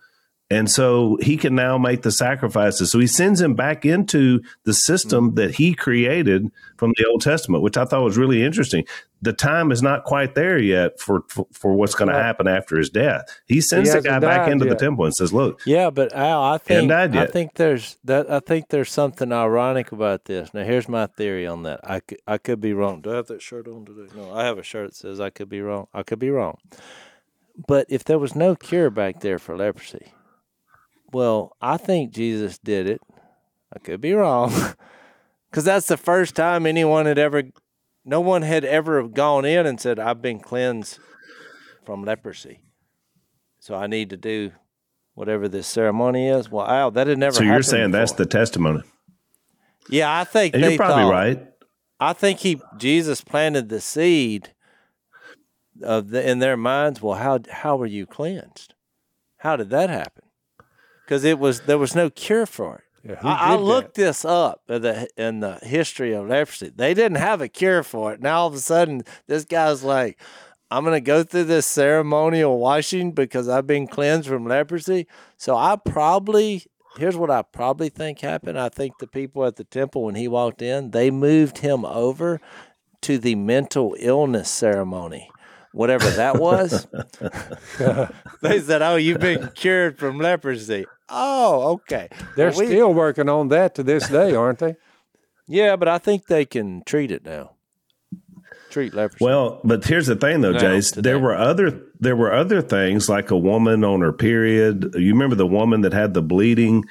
And so he can now make the sacrifices. So he sends him back into the system mm-hmm. that he created from the Old Testament, which I thought was really interesting. The time is not quite there yet for for, for what's going to happen after his death. He sends he the guy back into yet. the temple and says, "Look, yeah, but Al, I think I think there's that I think there's something ironic about this. Now, here's my theory on that. I could, I could be wrong. Do I have that shirt on today? No, I have a shirt that says I could be wrong. I could be wrong. But if there was no cure back there for leprosy well, I think Jesus did it. I could be wrong. Because that's the first time anyone had ever, no one had ever gone in and said, I've been cleansed from leprosy. So I need to do whatever this ceremony is. Well, Al, that had never So you're saying before. that's the testimony? Yeah, I think you're probably thought, right. I think he Jesus planted the seed of the, in their minds. Well, how how were you cleansed? How did that happen? Because it was there was no cure for it. Yeah, I, I, looked that? this up in the in the history of leprosy. They didn't have a cure for it. Now all of a sudden, this guy's like, "I'm going to go through this ceremonial washing because I've been cleansed from leprosy." So I probably here's what I probably think happened. I think the people at the temple when he walked in, they moved him over to the mental illness ceremony whatever that was. they said, "Oh, you've been cured from leprosy." Oh, okay. They're Well, we- still working on that to this day, aren't they? Yeah, but I think they can treat it now. Treat leprosy. Well, but here's the thing, though, Now, Jase. There were other there were other things like a woman on her period. You remember the woman that had the bleeding.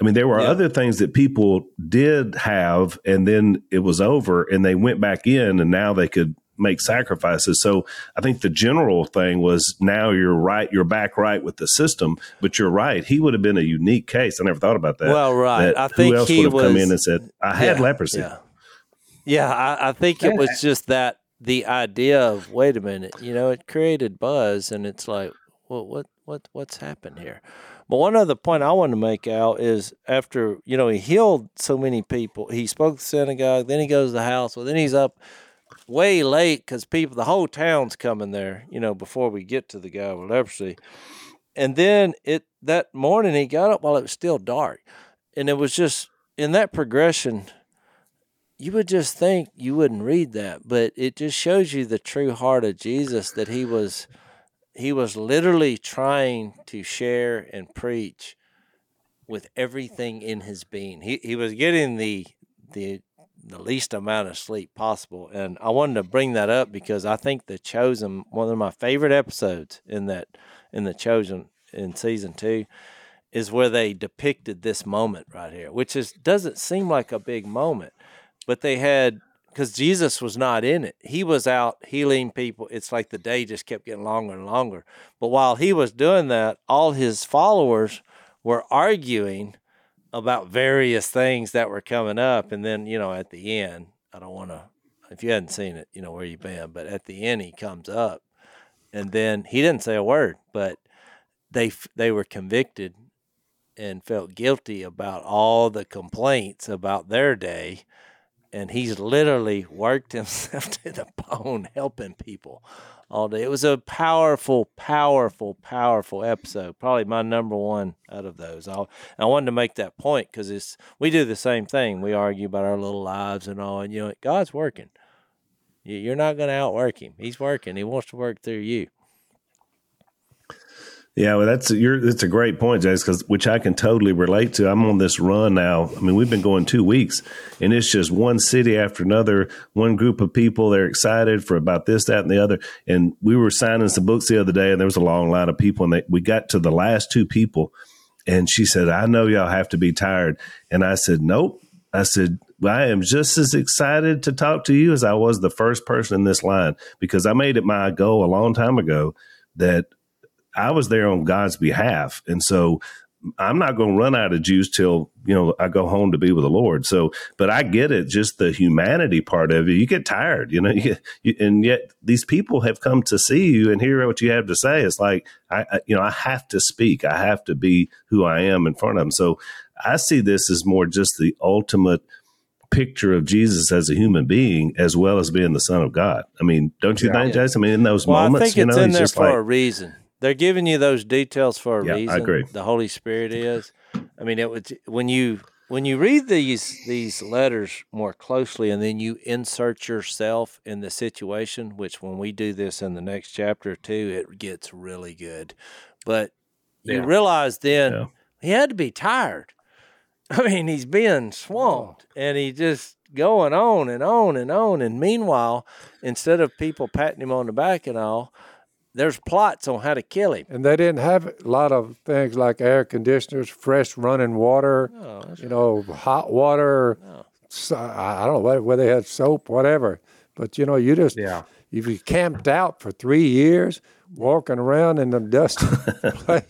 I mean, there were other things that people did have, and then it was over, and they went back in, and now they could make sacrifices. So I think the general thing was now you're right, you're back right with the system. But you're right, he would have been a unique case. I never thought about that. Well, right. That I think who else he would have come in and said, "I had Yeah, leprosy." Yeah, yeah I, I think it was just that the idea of wait a minute, you know, it created buzz, and it's like, well, what, what, what's happened here? But one other point I want to make out is after you know he healed so many people, he spoke to the synagogue, then he goes to the house, well, then he's up way late because people, the whole town's coming there, you know, before we get to the guy with leprosy. And then it that morning he got up while it was still dark, and it was just in that progression. You would just think you wouldn't read that, but it just shows you the true heart of Jesus that he was he was literally trying to share and preach with everything in his being. He he was getting the the the least amount of sleep possible. And I wanted to bring that up because I think the chosen one of my favorite episodes in that in the chosen in season two is where they depicted this moment right here, which is doesn't seem like a big moment, but they had because Jesus was not in it. He was out healing people. It's like the day just kept getting longer and longer. But while he was doing that, all his followers were arguing about various things that were coming up. And then, you know, at the end, I don't want to, if you hadn't seen it, you know, where you've been, but at the end, he comes up and then he didn't say a word, but they, they were convicted and felt guilty about all the complaints about their day. And he's literally worked himself to the bone helping people all day. It was a powerful, powerful, powerful episode. Probably my number one out of those. I, I wanted to make that point because it's we do the same thing. We argue about our little lives and all, and you know God's working. You- You're not going to outwork him. He's working. He wants to work through you. Yeah, well, that's you're that's a great point, Jase, because which I can totally relate to. I'm on this run now. I mean, we've been going two weeks, and it's just one city after another, one group of people. They're excited for about this, that, and the other. And we were signing some books the other day, and there was a long line of people, and they, we got to the last two people, and she said, "I know y'all have to be tired," and I said, "Nope." I said, I am just as excited to talk to you as I was the first person in this line because I made it my goal a long time ago that I was there on God's behalf. And so I'm not going to run out of juice till, you know, I go home to be with the Lord. So, but I get it, just the humanity part of it. You get tired, you know, you get, you, and yet these people have come to see you and hear what you have to say. It's like, I, I, you know, I have to speak. I have to be who I am in front of them. So I see this as more just the ultimate picture of Jesus as a human being, as well as being the Son of God. I mean, don't you Yeah. think, Jason? I mean, in those Well, moments, I think you it's know, in there just for like, a reason. They're giving you those details for a Yeah, I reason. agree. The Holy Spirit is. I mean, it was when you when you read these these letters more closely, and then you insert yourself in the situation. Which, when we do this in the next chapter too, it gets really good. But you Yeah. realize then he had to be tired. I mean, he's being swamped and he just going on and on and on. And meanwhile, instead of people patting him on the back and all, there's plots on how to kill him. And they didn't have a lot of things like air conditioners, fresh running water, you know, hot water. So, I I don't know whether, whether they had soap, whatever. But you know, you just Yeah. if you camped out for three years, walking around in the dusty place.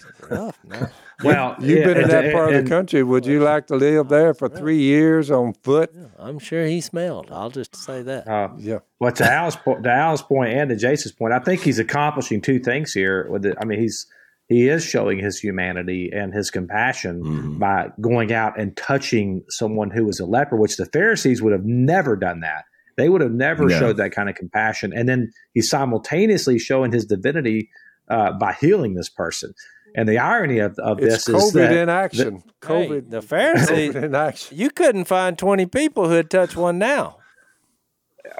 Well, you've yeah, been in and- that part of the country. Would you like to live there for three years on foot? I'm sure he smelled. I'll just say that. Uh, yeah. Well, to Al's point, to Al's point, and to Jason's point, I think he's accomplishing two things here. With it, I mean, he's he is showing his humanity and his compassion by going out and touching someone who was a leper, which the Pharisees would have never done that. They would have never Yeah. showed that kind of compassion. And then he's simultaneously showing his divinity uh, by healing this person. And the irony of, of It's this is COVID in action. Hey, COVID. the Pharisees, COVID in action. you couldn't find 20 people who had touched one now.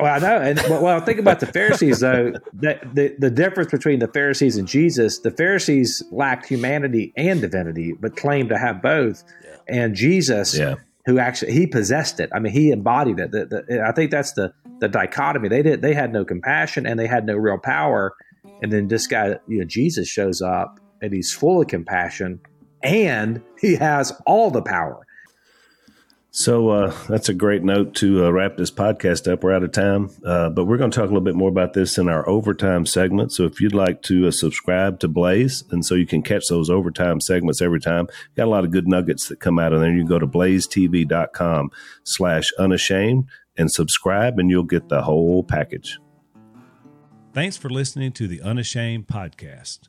Well, I know, and well, think about the Pharisees though. The, the the difference between the Pharisees and Jesus, the Pharisees lacked humanity and divinity, but claimed to have both. Yeah. And Jesus, yeah. who actually he possessed it. I mean, he embodied it. The, the, I think that's the the dichotomy. They did. They had no compassion and they had no real power. And then this guy, you know, Jesus shows up and he's full of compassion and he has all the power. So uh, that's a great note to uh, wrap this podcast up. We're out of time, uh, but we're going to talk a little bit more about this in our overtime segment. So if you'd like to uh, subscribe to Blaze, and so you can catch those overtime segments every time, got a lot of good nuggets that come out of there. You can go to blazetv.com slash unashamed and subscribe, and you'll get the whole package. Thanks for listening to the Unashamed podcast.